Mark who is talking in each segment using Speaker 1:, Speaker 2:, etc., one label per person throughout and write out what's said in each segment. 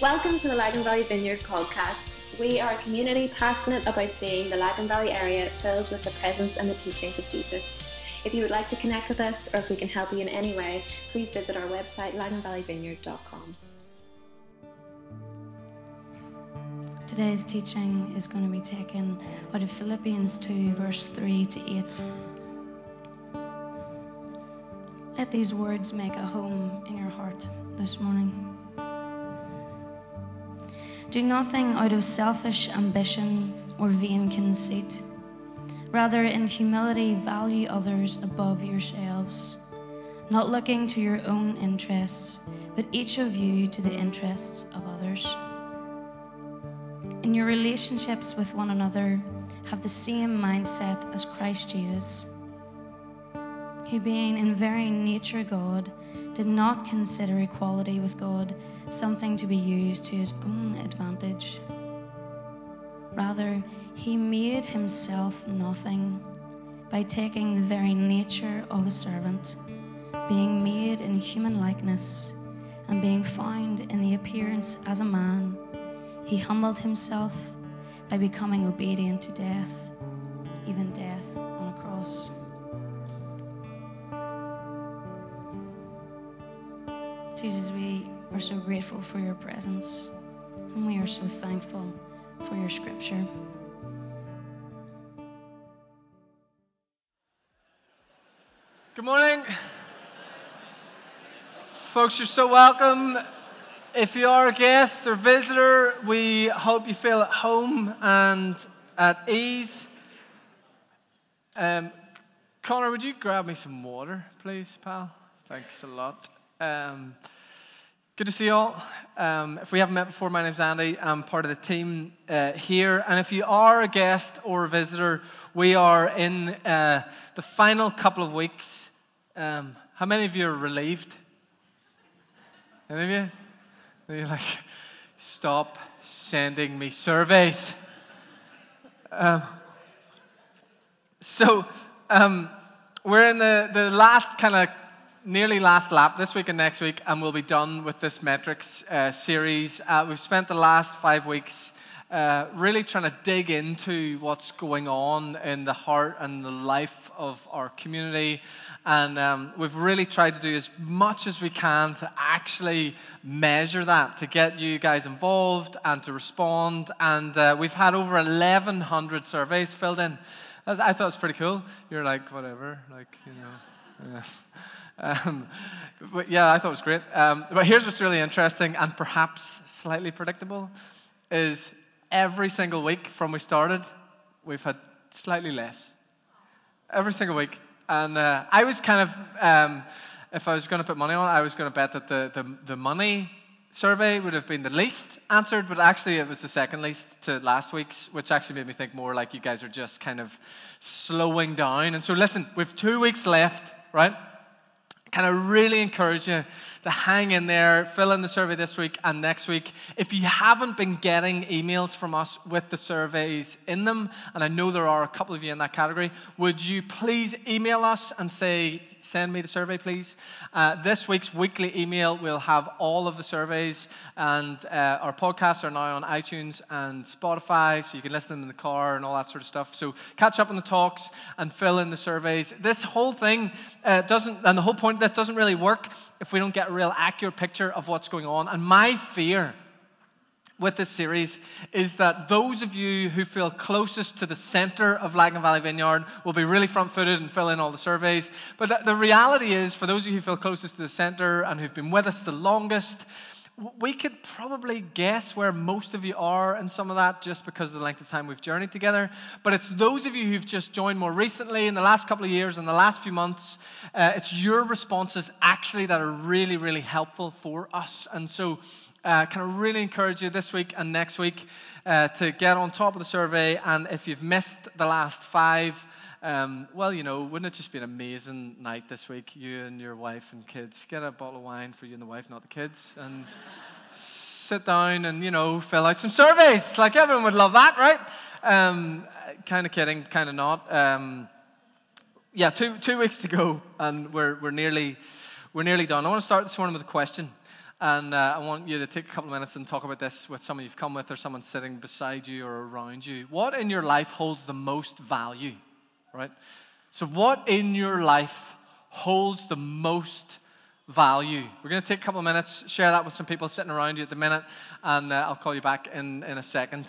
Speaker 1: Welcome to the Lagan Valley Vineyard podcast. We are a community passionate about seeing the Lagan Valley area filled with the presence and the teachings of Jesus. If you would like to connect with us or if we can help you in any way, please visit our website laganvalleyvineyard.com.
Speaker 2: Today's teaching is going to be taken out of Philippians 2, verse 3 to 8. Let these words make a home in your heart this morning. Do nothing out of selfish ambition or vain conceit. Rather, in humility, value others above yourselves, not looking to your own interests, but each of you to the interests of others. In your relationships with one another, have the same mindset as Christ Jesus, who, being in very nature God, did not consider equality with God something to be used to his own advantage. Rather, he made himself nothing by taking the very nature of a servant, being made in human likeness, and being found in the appearance as a man. He humbled himself by becoming obedient to death, even death so grateful for your presence, and we are so thankful for your scripture.
Speaker 3: Good morning. Folks, you're so welcome. If you are a guest or visitor, we hope you feel at home and at ease. Um, Connor, would you grab me some water, please, pal? Thanks a lot. Um, good to see you all. Um, if we haven't met before, my name's Andy. I'm part of the team uh, here. And if you are a guest or a visitor, we are in uh, the final couple of weeks. Um, how many of you are relieved? Any of you? And you're like, stop sending me surveys. Um, so, um, we're in the, the last kind of nearly last lap this week and next week, and we'll be done with this metrics uh, series. Uh, we've spent the last five weeks uh, really trying to dig into what's going on in the heart and the life of our community. And um, we've really tried to do as much as we can to actually measure that, to get you guys involved and to respond. And uh, we've had over 1,100 surveys filled in. I thought it was pretty cool. You're like, whatever, like, you know. Yeah. Um, but yeah, I thought it was great. Um, but here's what's really interesting and perhaps slightly predictable is every single week from we started, we've had slightly less. Every single week. And uh, I was kind of, um, if I was going to put money on it, I was going to bet that the, the, the money survey would have been the least answered, but actually it was the second least to last week's, which actually made me think more like you guys are just kind of slowing down. And so listen, we've two weeks left, right? Can I really encourage you to hang in there, fill in the survey this week and next week. If you haven't been getting emails from us with the surveys in them, and I know there are a couple of you in that category, would you please email us and say, send me the survey, please. Uh, this week's weekly email will have all of the surveys, and uh, our podcasts are now on iTunes and Spotify, so you can listen in the car and all that sort of stuff. So catch up on the talks and fill in the surveys. This whole thing uh, doesn't, and the whole point of this doesn't really work if we don't get a real accurate picture of what's going on. And my fear with this series is that those of you who feel closest to the center of Lagan Valley Vineyard will be really front footed and fill in all the surveys. But the reality is, for those of you who feel closest to the center and who've been with us the longest, we could probably guess where most of you are in some of that just because of the length of time we've journeyed together. But it's those of you who've just joined more recently in the last couple of years, in the last few months, uh, it's your responses actually that are really, really helpful for us. And so uh, can I really encourage you this week and next week uh, to get on top of the survey. And if you've missed the last five, um, well, you know, wouldn't it just be an amazing night this week? You and your wife and kids get a bottle of wine for you and the wife, not the kids, and sit down and you know fill out some surveys. Like everyone would love that, right? Um, kind of kidding, kind of not. Um, yeah, two two weeks to go, and we're we're nearly we're nearly done. I want to start this morning with a question. And uh, I want you to take a couple of minutes and talk about this with someone you've come with or someone sitting beside you or around you. What in your life holds the most value? Right? So, what in your life holds the most value? We're going to take a couple of minutes, share that with some people sitting around you at the minute, and uh, I'll call you back in, in a second.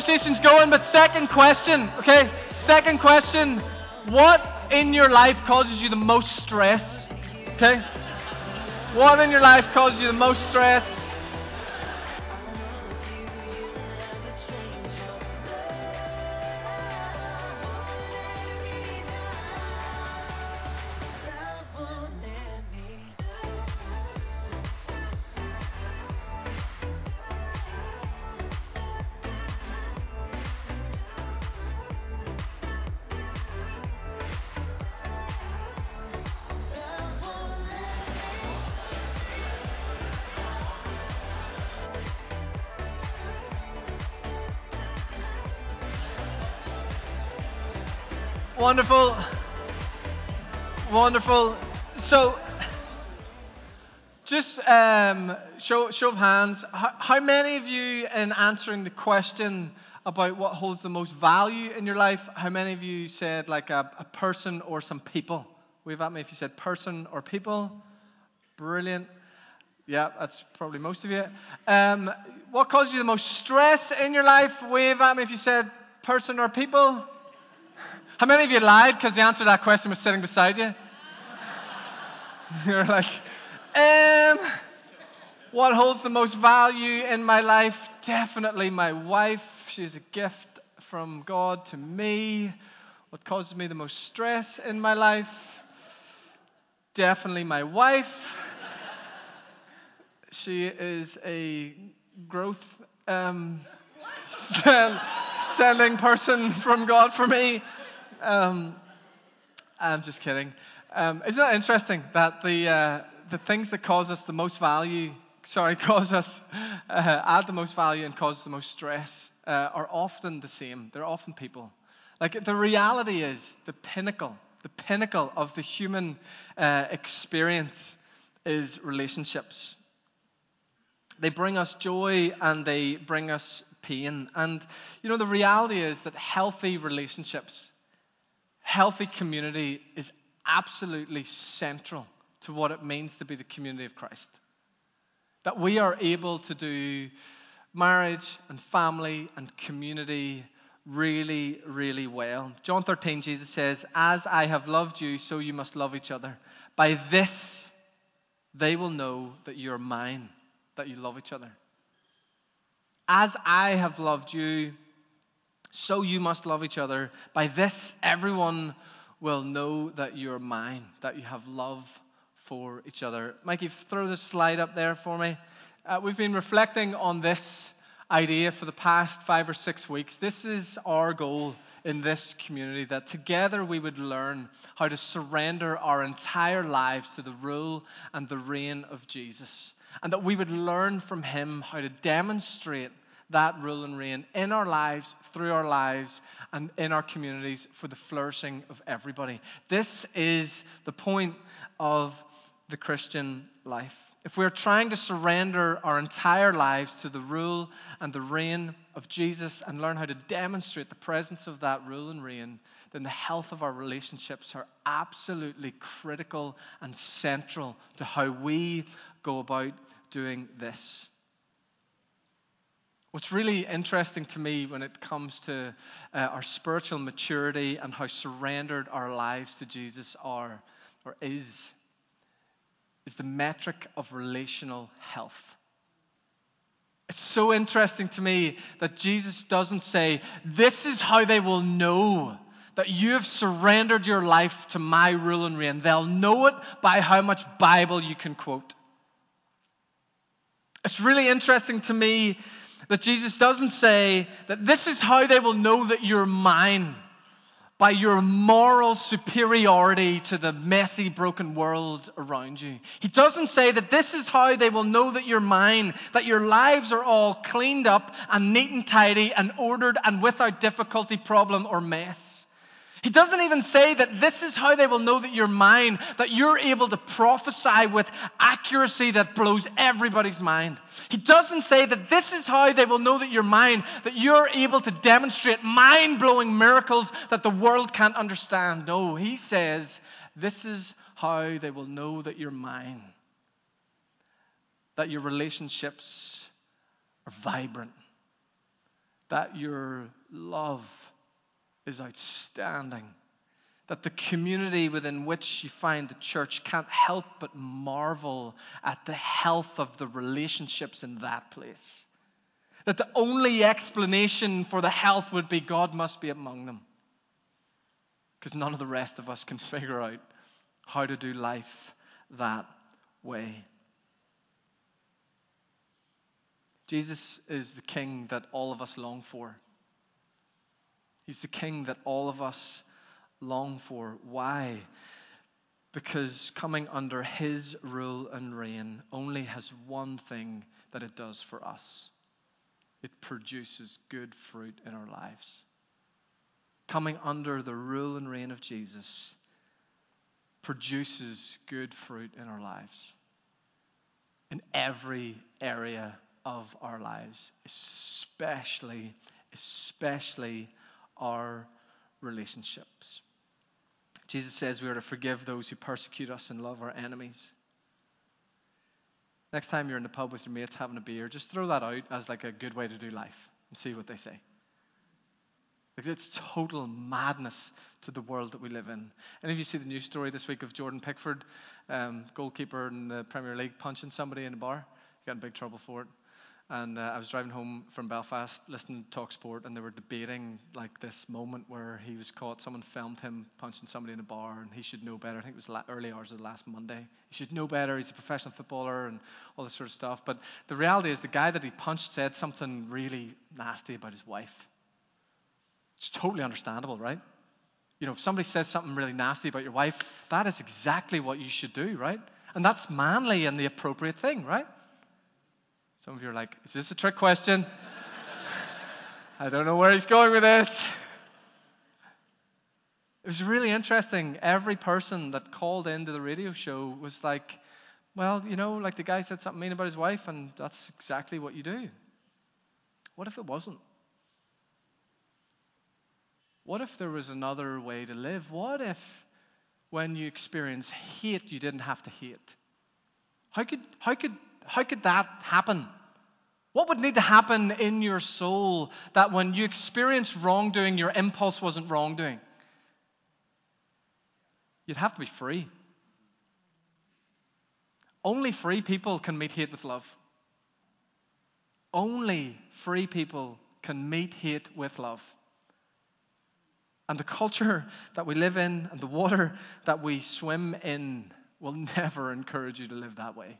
Speaker 3: Conversations going, but second question, okay? Second question What in your life causes you the most stress? Okay? What in your life causes you the most stress? Wonderful. Wonderful. So, just um, show, show of hands, how, how many of you, in answering the question about what holds the most value in your life, how many of you said like a, a person or some people? Wave at me if you said person or people. Brilliant. Yeah, that's probably most of you. Um, what causes you the most stress in your life? Wave at me if you said person or people. How many of you lied because the answer to that question was sitting beside you? You're like, um, what holds the most value in my life? Definitely my wife. She's a gift from God to me. What causes me the most stress in my life? Definitely my wife. She is a growth um, sell, selling person from God for me. Um, I'm just kidding. Um, isn't that interesting that the uh, the things that cause us the most value, sorry, cause us uh, add the most value and cause the most stress uh, are often the same. They're often people. Like the reality is the pinnacle, the pinnacle of the human uh, experience is relationships. They bring us joy and they bring us pain. And you know the reality is that healthy relationships healthy community is absolutely central to what it means to be the community of Christ. That we are able to do marriage and family and community really, really well. John 13, Jesus says, As I have loved you, so you must love each other. By this, they will know that you're mine, that you love each other. As I have loved you, so you must love each other. By this, everyone will know that you're mine, that you have love for each other. Mikey, throw the slide up there for me. Uh, we've been reflecting on this idea for the past five or six weeks. This is our goal in this community that together we would learn how to surrender our entire lives to the rule and the reign of Jesus. And that we would learn from him how to demonstrate that rule and reign in our lives, through our lives, and in our communities for the flourishing of everybody. This is the point of the Christian life. If we're trying to surrender our entire lives to the rule and the reign of Jesus and learn how to demonstrate the presence of that rule and reign, then the health of our relationships are absolutely critical and central to how we go about doing this. What's really interesting to me when it comes to uh, our spiritual maturity and how surrendered our lives to Jesus are or is, is the metric of relational health. It's so interesting to me that Jesus doesn't say, This is how they will know that you have surrendered your life to my rule and reign. They'll know it by how much Bible you can quote. It's really interesting to me that Jesus doesn't say that this is how they will know that you're mine by your moral superiority to the messy, broken world around you. He doesn't say that this is how they will know that you're mine, that your lives are all cleaned up and neat and tidy and ordered and without difficulty, problem, or mess. He doesn't even say that this is how they will know that you're mine, that you're able to prophesy with accuracy that blows everybody's mind. He doesn't say that this is how they will know that you're mine, that you're able to demonstrate mind blowing miracles that the world can't understand. No, he says this is how they will know that you're mine, that your relationships are vibrant, that your love is outstanding. That the community within which you find the church can't help but marvel at the health of the relationships in that place. That the only explanation for the health would be God must be among them. Because none of the rest of us can figure out how to do life that way. Jesus is the king that all of us long for. He's the king that all of us long for. Why? Because coming under his rule and reign only has one thing that it does for us it produces good fruit in our lives. Coming under the rule and reign of Jesus produces good fruit in our lives. In every area of our lives, especially, especially our relationships. Jesus says we are to forgive those who persecute us and love our enemies. Next time you're in the pub with your mates having a beer, just throw that out as like a good way to do life and see what they say. Like it's total madness to the world that we live in. And if you see the news story this week of Jordan Pickford, um, goalkeeper in the Premier League, punching somebody in a bar? He got in big trouble for it. And uh, I was driving home from Belfast, listening to Talk Sport, and they were debating like this moment where he was caught. Someone filmed him punching somebody in a bar, and he should know better. I think it was la- early hours of the last Monday. He should know better. He's a professional footballer and all this sort of stuff. But the reality is, the guy that he punched said something really nasty about his wife. It's totally understandable, right? You know, if somebody says something really nasty about your wife, that is exactly what you should do, right? And that's manly and the appropriate thing, right? Some of you are like, is this a trick question? I don't know where he's going with this. It was really interesting. Every person that called into the radio show was like, well, you know, like the guy said something mean about his wife, and that's exactly what you do. What if it wasn't? What if there was another way to live? What if when you experience hate, you didn't have to hate? How could, how could how could that happen? What would need to happen in your soul that when you experience wrongdoing, your impulse wasn't wrongdoing? You'd have to be free. Only free people can meet hate with love. Only free people can meet hate with love. And the culture that we live in and the water that we swim in will never encourage you to live that way.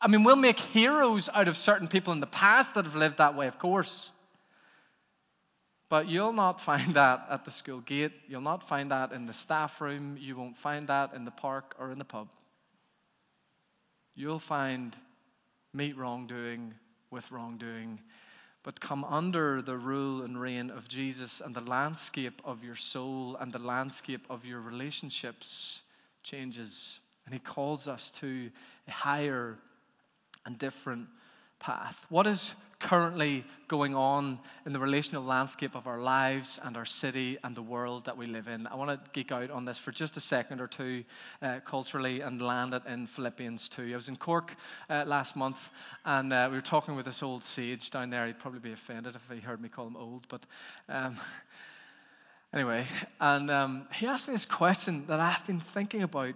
Speaker 3: I mean, we'll make heroes out of certain people in the past that have lived that way, of course. But you'll not find that at the school gate. You'll not find that in the staff room. You won't find that in the park or in the pub. You'll find meet wrongdoing with wrongdoing, but come under the rule and reign of Jesus, and the landscape of your soul and the landscape of your relationships changes. And He calls us to a higher and different path. What is currently going on in the relational landscape of our lives and our city and the world that we live in? I want to geek out on this for just a second or two uh, culturally and land it in Philippians 2. I was in Cork uh, last month and uh, we were talking with this old sage down there. He'd probably be offended if he heard me call him old, but. Um, anyway, and um, he asked me this question that I've been thinking about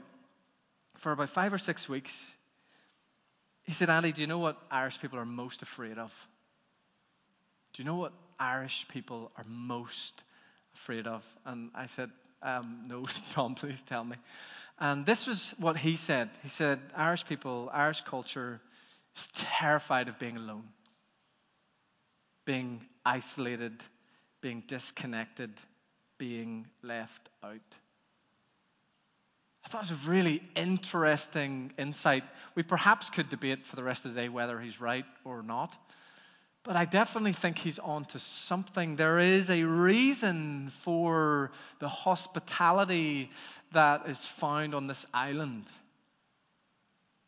Speaker 3: for about five or six weeks. He said, Andy, do you know what Irish people are most afraid of? Do you know what Irish people are most afraid of? And I said, um, No, Tom, please tell me. And this was what he said. He said, Irish people, Irish culture is terrified of being alone, being isolated, being disconnected, being left out. I thought it was a really interesting insight. We perhaps could debate for the rest of the day whether he's right or not. But I definitely think he's on to something. There is a reason for the hospitality that is found on this island.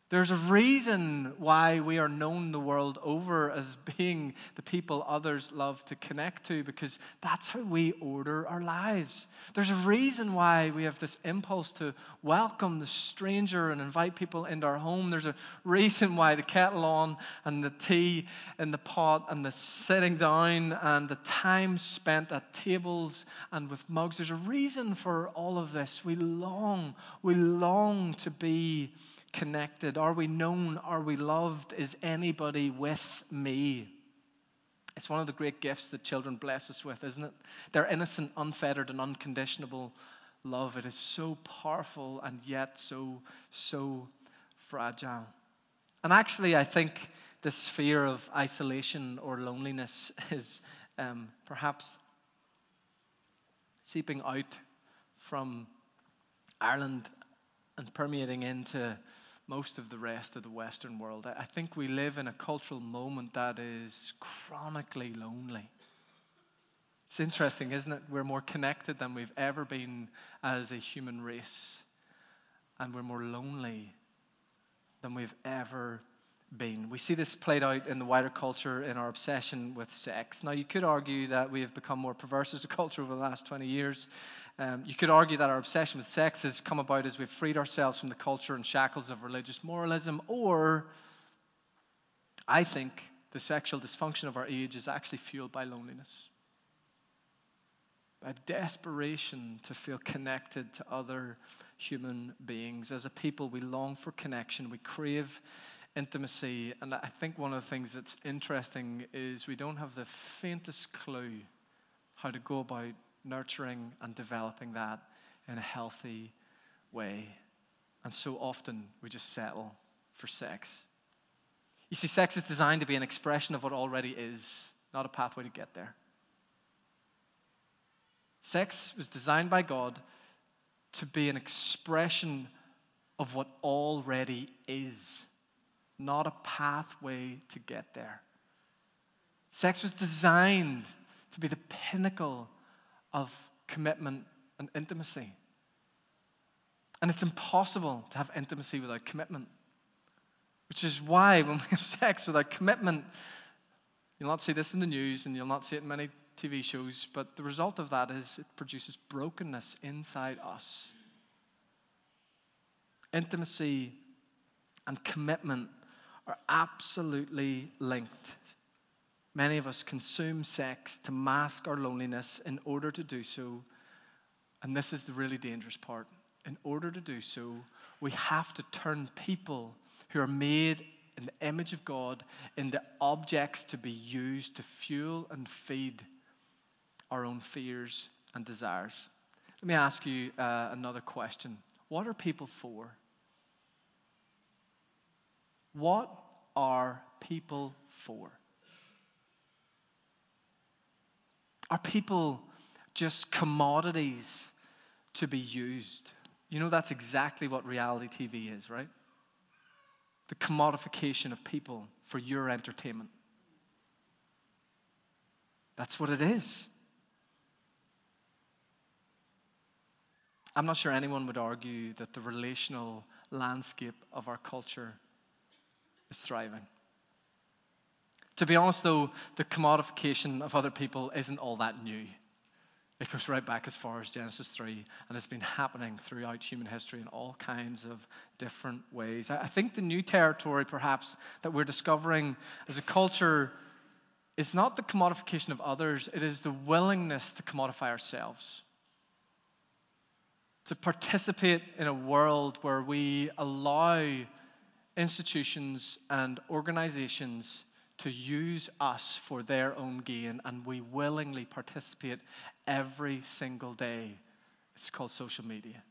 Speaker 3: There's a reason why we are known the world over as being the people others love to connect to because that's how we order our lives. There's a reason why we have this impulse to welcome the stranger and invite people into our home. There's a reason why the kettle on and the tea in the pot and the sitting down and the time spent at tables and with mugs. There's a reason for all of this. We long, we long to be connected? Are we known? Are we loved? Is anybody with me? It's one of the great gifts that children bless us with, isn't it? Their innocent, unfettered, and unconditional love. It is so powerful and yet so, so fragile. And actually, I think this fear of isolation or loneliness is um, perhaps seeping out from Ireland and permeating into most of the rest of the Western world. I think we live in a cultural moment that is chronically lonely. It's interesting, isn't it? We're more connected than we've ever been as a human race, and we're more lonely than we've ever been. We see this played out in the wider culture in our obsession with sex. Now, you could argue that we have become more perverse as a culture over the last 20 years, um, you could argue that our obsession with sex has come about as we've freed ourselves from the culture and shackles of religious moralism, or I think the sexual dysfunction of our age is actually fueled by loneliness. A desperation to feel connected to other human beings. As a people, we long for connection, we crave intimacy, and I think one of the things that's interesting is we don't have the faintest clue how to go about nurturing and developing that in a healthy way. And so often we just settle for sex. You see, sex is designed to be an expression of what already is, not a pathway to get there. Sex was designed by God to be an expression of what already is, not a pathway to get there. Sex was designed to be the pinnacle of commitment and intimacy. And it's impossible to have intimacy without commitment. Which is why when we have sex without commitment, you'll not see this in the news and you'll not see it in many TV shows, but the result of that is it produces brokenness inside us. Intimacy and commitment are absolutely linked. Many of us consume sex to mask our loneliness in order to do so. And this is the really dangerous part. In order to do so, we have to turn people who are made in the image of God into objects to be used to fuel and feed our own fears and desires. Let me ask you uh, another question What are people for? What are people for? Are people just commodities to be used? You know, that's exactly what reality TV is, right? The commodification of people for your entertainment. That's what it is. I'm not sure anyone would argue that the relational landscape of our culture is thriving. To be honest, though, the commodification of other people isn't all that new. It goes right back as far as Genesis 3, and it's been happening throughout human history in all kinds of different ways. I think the new territory, perhaps, that we're discovering as a culture is not the commodification of others, it is the willingness to commodify ourselves. To participate in a world where we allow institutions and organizations to use us for their own gain, and we willingly participate every single day. It's called social media.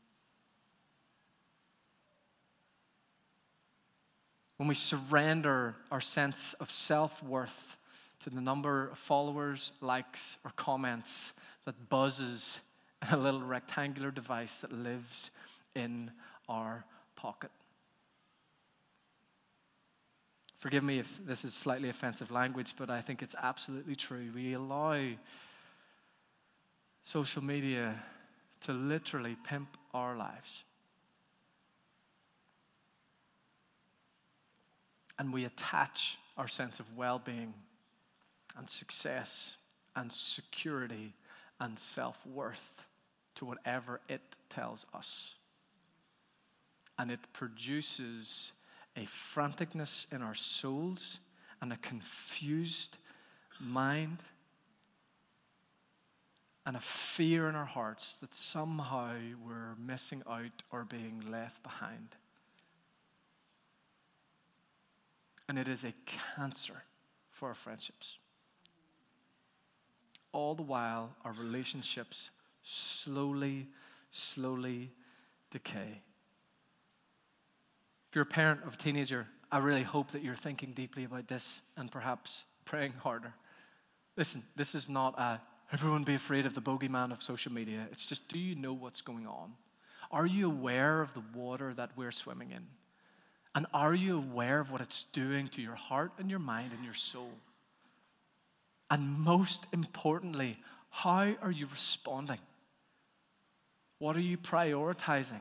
Speaker 3: When we surrender our sense of self worth to the number of followers, likes, or comments that buzzes a little rectangular device that lives in our pocket. Forgive me if this is slightly offensive language, but I think it's absolutely true. We allow social media to literally pimp our lives. And we attach our sense of well being and success and security and self worth to whatever it tells us. And it produces a franticness in our souls and a confused mind and a fear in our hearts that somehow we're missing out or being left behind. And it is a cancer for our friendships. All the while, our relationships slowly, slowly decay. If you're a parent of a teenager, I really hope that you're thinking deeply about this and perhaps praying harder. Listen, this is not a everyone be afraid of the bogeyman of social media. It's just do you know what's going on? Are you aware of the water that we're swimming in? And are you aware of what it's doing to your heart and your mind and your soul? And most importantly, how are you responding? What are you prioritizing?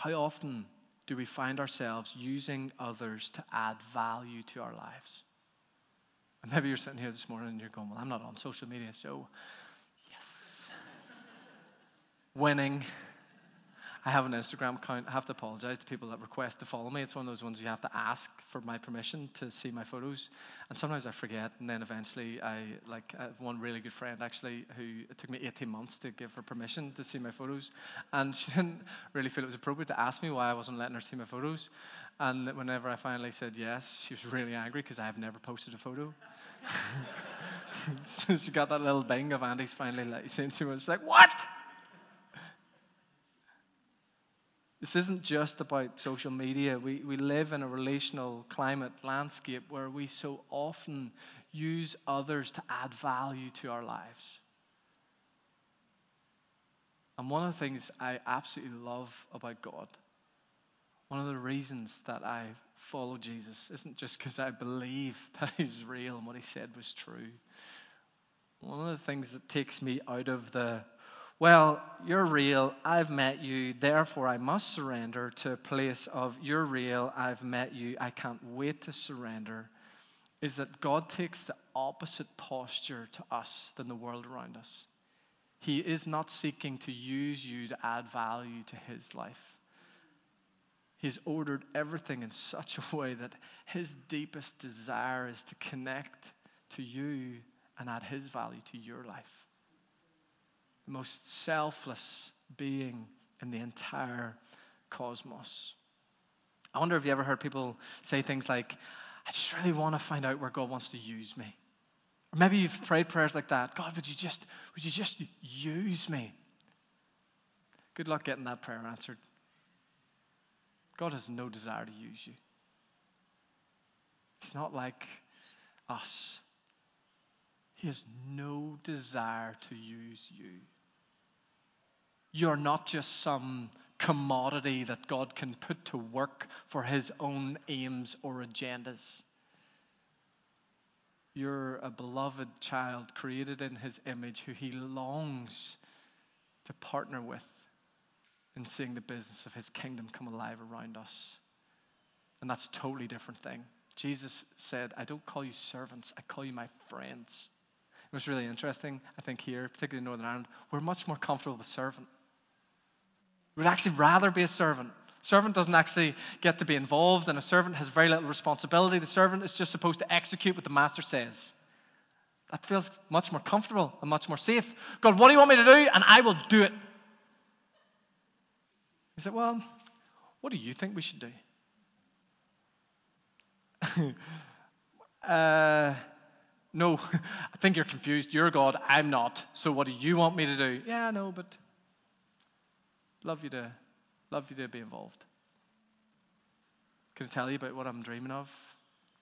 Speaker 3: How often do we find ourselves using others to add value to our lives? And maybe you're sitting here this morning and you're going, Well, I'm not on social media, so yes. Winning. I have an Instagram account. I have to apologize to people that request to follow me. It's one of those ones you have to ask for my permission to see my photos. And sometimes I forget, and then eventually I like I have one really good friend actually who it took me 18 months to give her permission to see my photos, and she didn't really feel it was appropriate to ask me why I wasn't letting her see my photos. And whenever I finally said yes, she was really angry because I have never posted a photo. so she got that little bang of Andy's finally let you see. She was like, "What?" This isn't just about social media. We, we live in a relational climate landscape where we so often use others to add value to our lives. And one of the things I absolutely love about God, one of the reasons that I follow Jesus, isn't just because I believe that He's real and what He said was true. One of the things that takes me out of the well, you're real, I've met you, therefore I must surrender to a place of you're real, I've met you, I can't wait to surrender, is that God takes the opposite posture to us than the world around us. He is not seeking to use you to add value to his life. He's ordered everything in such a way that his deepest desire is to connect to you and add his value to your life most selfless being in the entire cosmos. I wonder if you ever heard people say things like, I just really want to find out where God wants to use me. Or maybe you've prayed prayers like that. God, would you just would you just use me? Good luck getting that prayer answered. God has no desire to use you. It's not like us. He has no desire to use you. You're not just some commodity that God can put to work for his own aims or agendas. You're a beloved child created in his image who he longs to partner with in seeing the business of his kingdom come alive around us. And that's a totally different thing. Jesus said, I don't call you servants, I call you my friends. It was really interesting, I think, here, particularly in Northern Ireland, we're much more comfortable with servant. We'd actually rather be a servant. Servant doesn't actually get to be involved, and a servant has very little responsibility. The servant is just supposed to execute what the master says. That feels much more comfortable and much more safe. God, what do you want me to do? And I will do it. He said, Well, What do you think we should do? uh, no, I think you're confused. You're God, I'm not. So what do you want me to do? Yeah, no, but love you to love you to be involved. Can I tell you about what I'm dreaming of?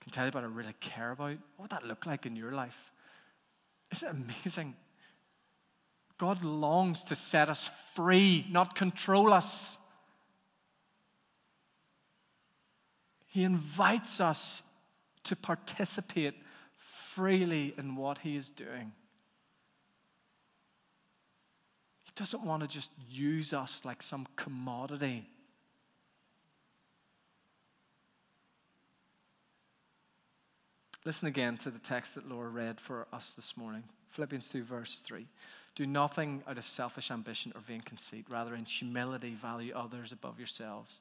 Speaker 3: Can I tell you about what I really care about? What would that look like in your life? Isn't it amazing? God longs to set us free, not control us. He invites us to participate freely in what He is doing. He doesn't want to just use us like some commodity. Listen again to the text that Laura read for us this morning Philippians 2, verse 3. Do nothing out of selfish ambition or vain conceit. Rather, in humility, value others above yourselves,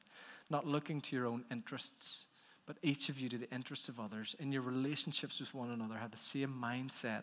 Speaker 3: not looking to your own interests, but each of you to the interests of others. In your relationships with one another, have the same mindset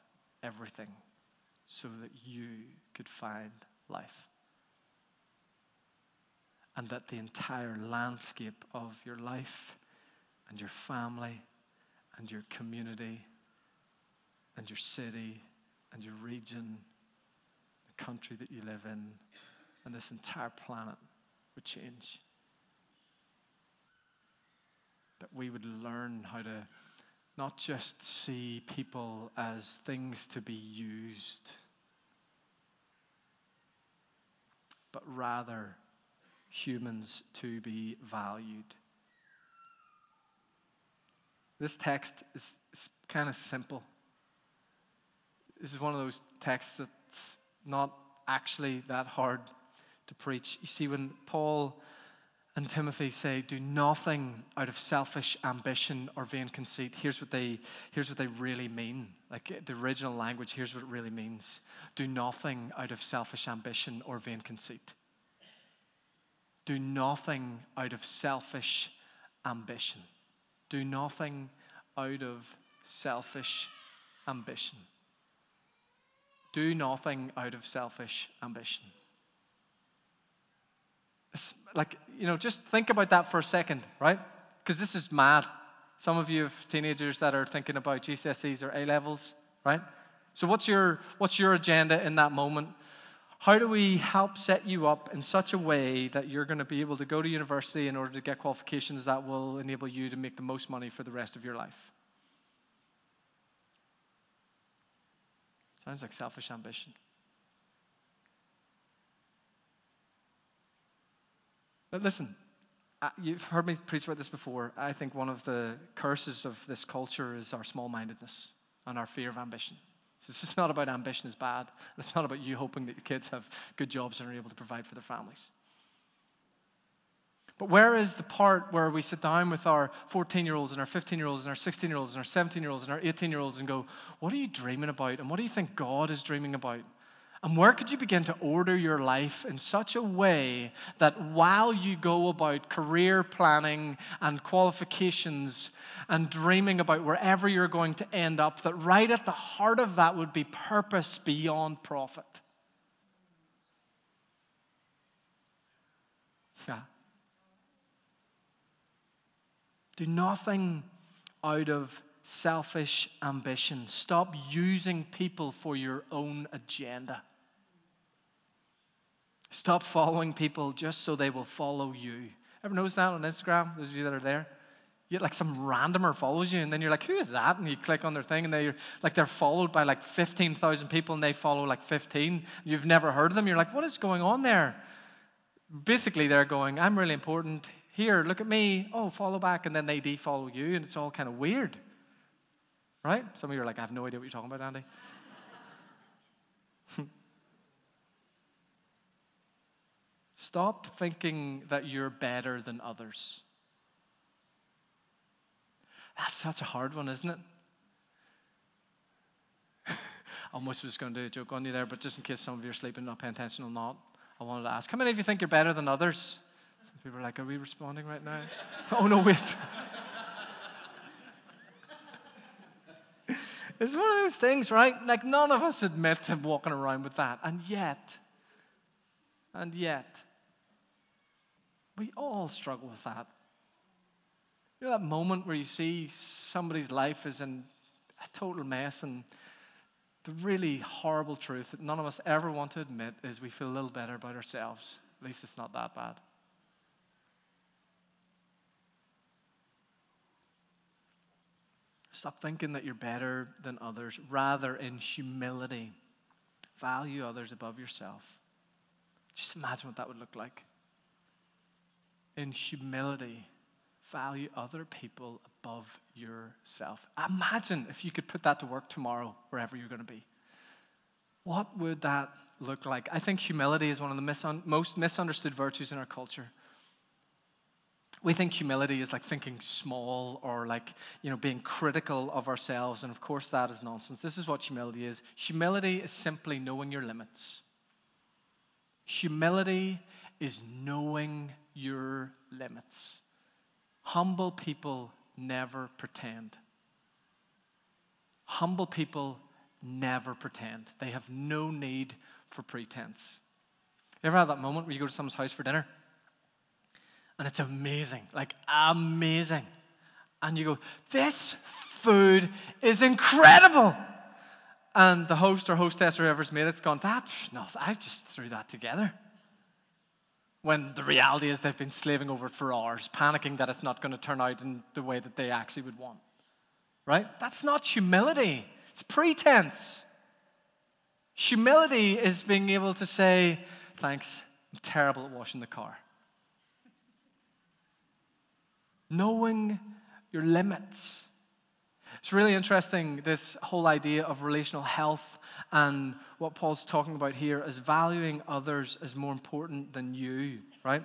Speaker 3: everything so that you could find life. And that the entire landscape of your life and your family and your community and your city and your region, the country that you live in, and this entire planet would change. That we would learn how to not just see people as things to be used, but rather humans to be valued. This text is, is kind of simple. This is one of those texts that's not actually that hard to preach. You see, when Paul and Timothy say, "Do nothing out of selfish ambition or vain conceit." Here's what they here's what they really mean. Like the original language, here's what it really means: Do nothing out of selfish ambition or vain conceit. Do nothing out of selfish ambition. Do nothing out of selfish ambition. Do nothing out of selfish ambition. Like, you know, just think about that for a second, right? Because this is mad. Some of you have teenagers that are thinking about GCSEs or A levels, right? So what's your what's your agenda in that moment? How do we help set you up in such a way that you're going to be able to go to university in order to get qualifications that will enable you to make the most money for the rest of your life? Sounds like selfish ambition. But listen, uh, you've heard me preach about this before. I think one of the curses of this culture is our small mindedness and our fear of ambition. So this is not about ambition is bad. It's not about you hoping that your kids have good jobs and are able to provide for their families. But where is the part where we sit down with our 14 year olds and our 15 year olds and our 16 year olds and our 17 year olds and our 18 year olds and go, What are you dreaming about? And what do you think God is dreaming about? And where could you begin to order your life in such a way that while you go about career planning and qualifications and dreaming about wherever you're going to end up, that right at the heart of that would be purpose beyond profit? Yeah. Do nothing out of selfish ambition. Stop using people for your own agenda. Stop following people just so they will follow you. Ever notice that on Instagram? Those of you that are there, you get like some randomer follows you, and then you're like, "Who is that?" And you click on their thing, and they're like they're followed by like 15,000 people, and they follow like 15. You've never heard of them. You're like, "What is going on there?" Basically, they're going, "I'm really important. Here, look at me. Oh, follow back," and then they defollow you, and it's all kind of weird, right? Some of you are like, "I have no idea what you're talking about, Andy." Stop thinking that you're better than others. That's such a hard one, isn't it? I almost was going to do a joke on you there, but just in case some of you are sleeping, not paying attention or not, I wanted to ask how many of you think you're better than others? Some people are like, Are we responding right now? oh, no, wait. it's one of those things, right? Like, none of us admit to walking around with that. And yet, and yet, we all struggle with that. You know that moment where you see somebody's life is in a total mess, and the really horrible truth that none of us ever want to admit is we feel a little better about ourselves. At least it's not that bad. Stop thinking that you're better than others. Rather, in humility, value others above yourself. Just imagine what that would look like. In humility, value other people above yourself. Imagine if you could put that to work tomorrow, wherever you're going to be. What would that look like? I think humility is one of the most misunderstood virtues in our culture. We think humility is like thinking small or like, you know, being critical of ourselves. And of course, that is nonsense. This is what humility is humility is simply knowing your limits. Humility is knowing your limits. Humble people never pretend. Humble people never pretend. They have no need for pretense. You ever have that moment where you go to someone's house for dinner and it's amazing, like amazing. And you go, This food is incredible. And the host or hostess or whoever's made it's gone, That's not, I just threw that together. When the reality is they've been slaving over it for hours, panicking that it's not going to turn out in the way that they actually would want. Right? That's not humility, it's pretense. Humility is being able to say, Thanks, I'm terrible at washing the car. Knowing your limits. It's really interesting, this whole idea of relational health and what Paul's talking about here is valuing others as more important than you, right?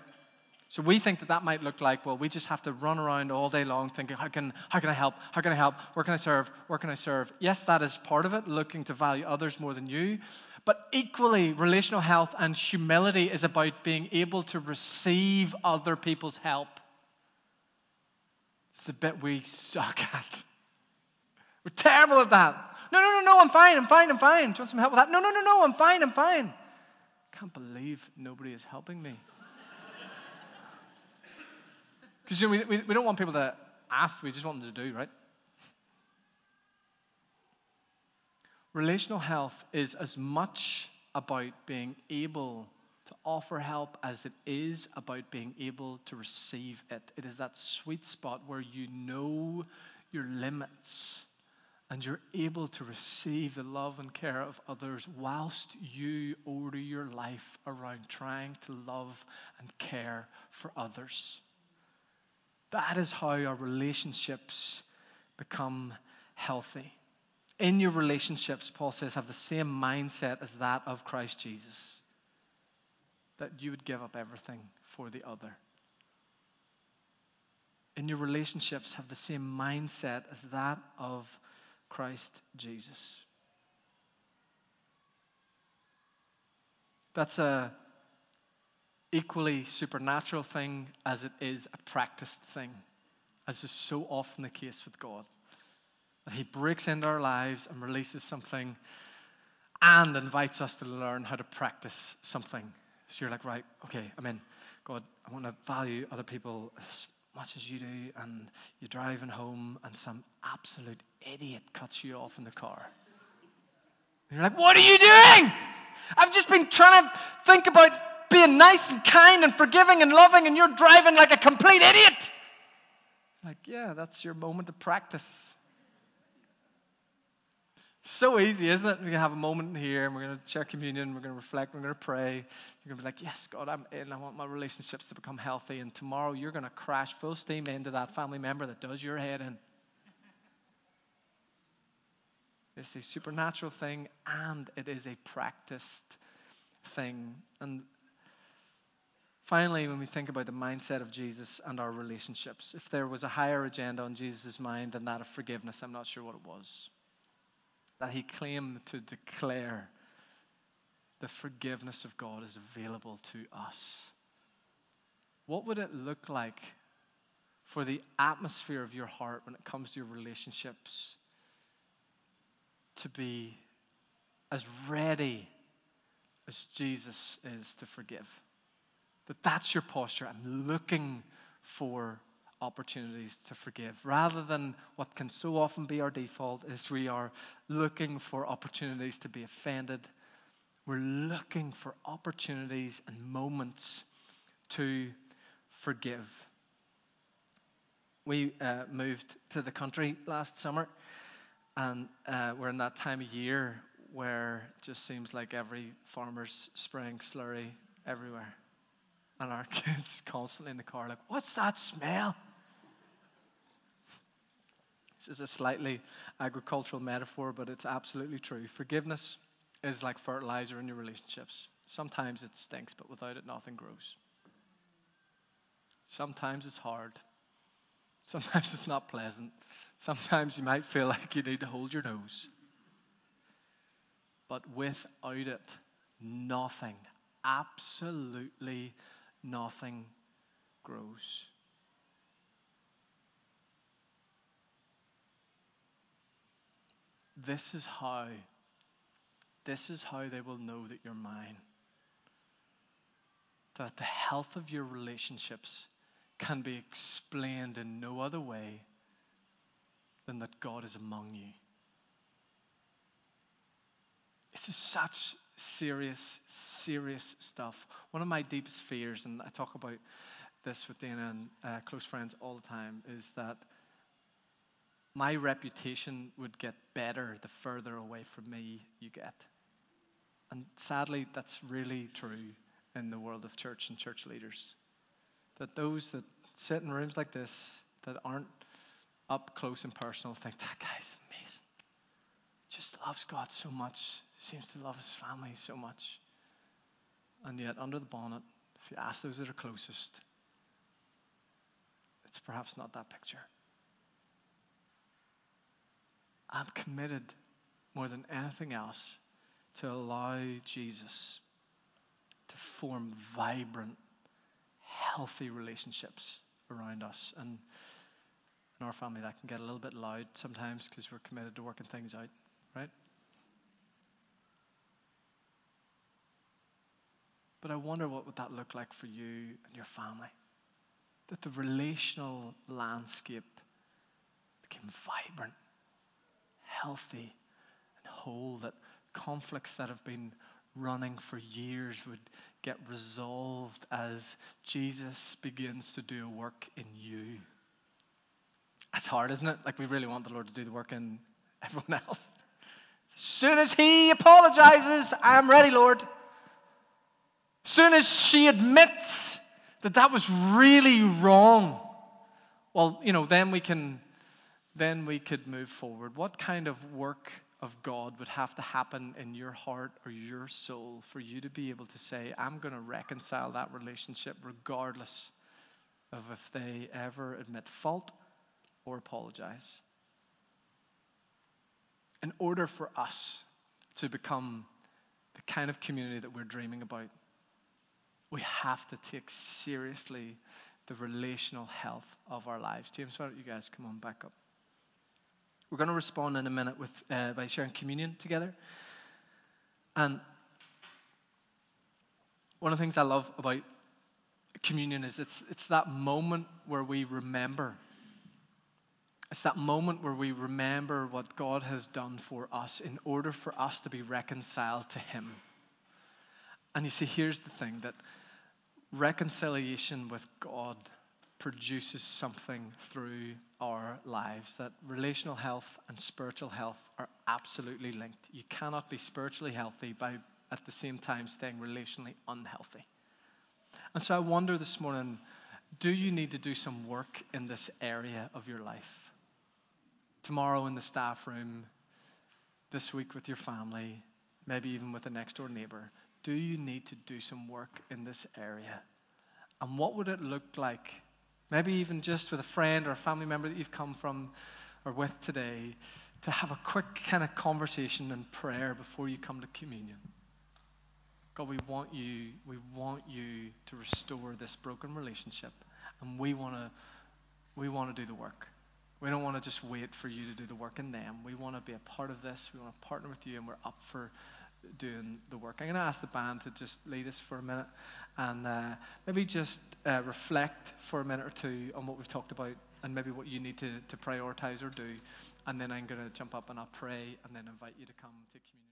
Speaker 3: So we think that that might look like, well, we just have to run around all day long thinking, how can, how can I help? How can I help? Where can I serve? Where can I serve? Yes, that is part of it, looking to value others more than you. But equally, relational health and humility is about being able to receive other people's help. It's the bit we suck at. We're terrible at that. No, no, no, no, I'm fine, I'm fine, I'm fine. Do you want some help with that? No, no, no, no, I'm fine, I'm fine. I Can't believe nobody is helping me. Because you know, we, we, we don't want people to ask, we just want them to do, right? Relational health is as much about being able to offer help as it is about being able to receive it. It is that sweet spot where you know your limits and you're able to receive the love and care of others whilst you order your life around trying to love and care for others. That is how our relationships become healthy. In your relationships, Paul says, have the same mindset as that of Christ Jesus. That you would give up everything for the other. In your relationships, have the same mindset as that of Christ Jesus. That's a equally supernatural thing as it is a practiced thing, as is so often the case with God. That He breaks into our lives and releases something and invites us to learn how to practice something. So you're like, right, okay, I'm in. God, I want to value other people much as you do, and you're driving home, and some absolute idiot cuts you off in the car. And you're like, what are you doing? I've just been trying to think about being nice and kind and forgiving and loving, and you're driving like a complete idiot. Like, yeah, that's your moment of practice. So easy, isn't it? We're going to have a moment here and we're going to share communion, we're going to reflect, we're going to pray. You're going to be like, Yes, God, I'm in. I want my relationships to become healthy. And tomorrow you're going to crash full steam into that family member that does your head in. It's a supernatural thing and it is a practiced thing. And Finally, when we think about the mindset of Jesus and our relationships, if there was a higher agenda on Jesus' mind than that of forgiveness, I'm not sure what it was. That he claimed to declare the forgiveness of God is available to us. What would it look like for the atmosphere of your heart when it comes to your relationships to be as ready as Jesus is to forgive? That that's your posture. I'm looking for opportunities to forgive. Rather than what can so often be our default is we are looking for opportunities to be offended. We're looking for opportunities and moments to forgive. We uh, moved to the country last summer and uh, we're in that time of year where it just seems like every farmer's spraying slurry everywhere. And our kids constantly in the car, like, what's that smell? This is a slightly agricultural metaphor, but it's absolutely true. Forgiveness is like fertilizer in your relationships. Sometimes it stinks, but without it, nothing grows. Sometimes it's hard. Sometimes it's not pleasant. Sometimes you might feel like you need to hold your nose. But without it, nothing, absolutely nothing grows. This is how, this is how they will know that you're mine. That the health of your relationships can be explained in no other way than that God is among you. This is such serious, serious stuff. One of my deepest fears, and I talk about this with Dana and uh, close friends all the time, is that my reputation would get better the further away from me you get. And sadly, that's really true in the world of church and church leaders. That those that sit in rooms like this that aren't up close and personal think that guy's amazing. Just loves God so much, seems to love his family so much. And yet, under the bonnet, if you ask those that are closest, it's perhaps not that picture. I'm committed more than anything else to allow Jesus to form vibrant, healthy relationships around us. And in our family, that can get a little bit loud sometimes because we're committed to working things out, right? But I wonder what would that look like for you and your family? That the relational landscape became vibrant, healthy, and whole, that conflicts that have been running for years would get resolved as Jesus begins to do a work in you. That's hard, isn't it? Like we really want the Lord to do the work in everyone else. As soon as he apologizes, I'm ready, Lord. As soon as she admits that that was really wrong, well, you know, then we can then we could move forward. What kind of work of God would have to happen in your heart or your soul for you to be able to say, I'm going to reconcile that relationship regardless of if they ever admit fault or apologize? In order for us to become the kind of community that we're dreaming about, we have to take seriously the relational health of our lives. James, why don't you guys come on back up? We're going to respond in a minute with uh, by sharing communion together. And one of the things I love about communion is it's it's that moment where we remember. It's that moment where we remember what God has done for us in order for us to be reconciled to Him. And you see, here's the thing that reconciliation with God produces something through our lives. That relational health and spiritual health are absolutely linked. You cannot be spiritually healthy by at the same time staying relationally unhealthy. And so I wonder this morning do you need to do some work in this area of your life? Tomorrow in the staff room, this week with your family, maybe even with a next door neighbor. Do you need to do some work in this area? And what would it look like? Maybe even just with a friend or a family member that you've come from or with today, to have a quick kind of conversation and prayer before you come to communion. God, we want you, we want you to restore this broken relationship. And we want to we want to do the work. We don't want to just wait for you to do the work in them. We want to be a part of this. We want to partner with you, and we're up for doing the work. I'm going to ask the band to just lead us for a minute and uh, maybe just uh, reflect for a minute or two on what we've talked about and maybe what you need to, to prioritize or do. And then I'm going to jump up and I'll pray and then invite you to come to communion.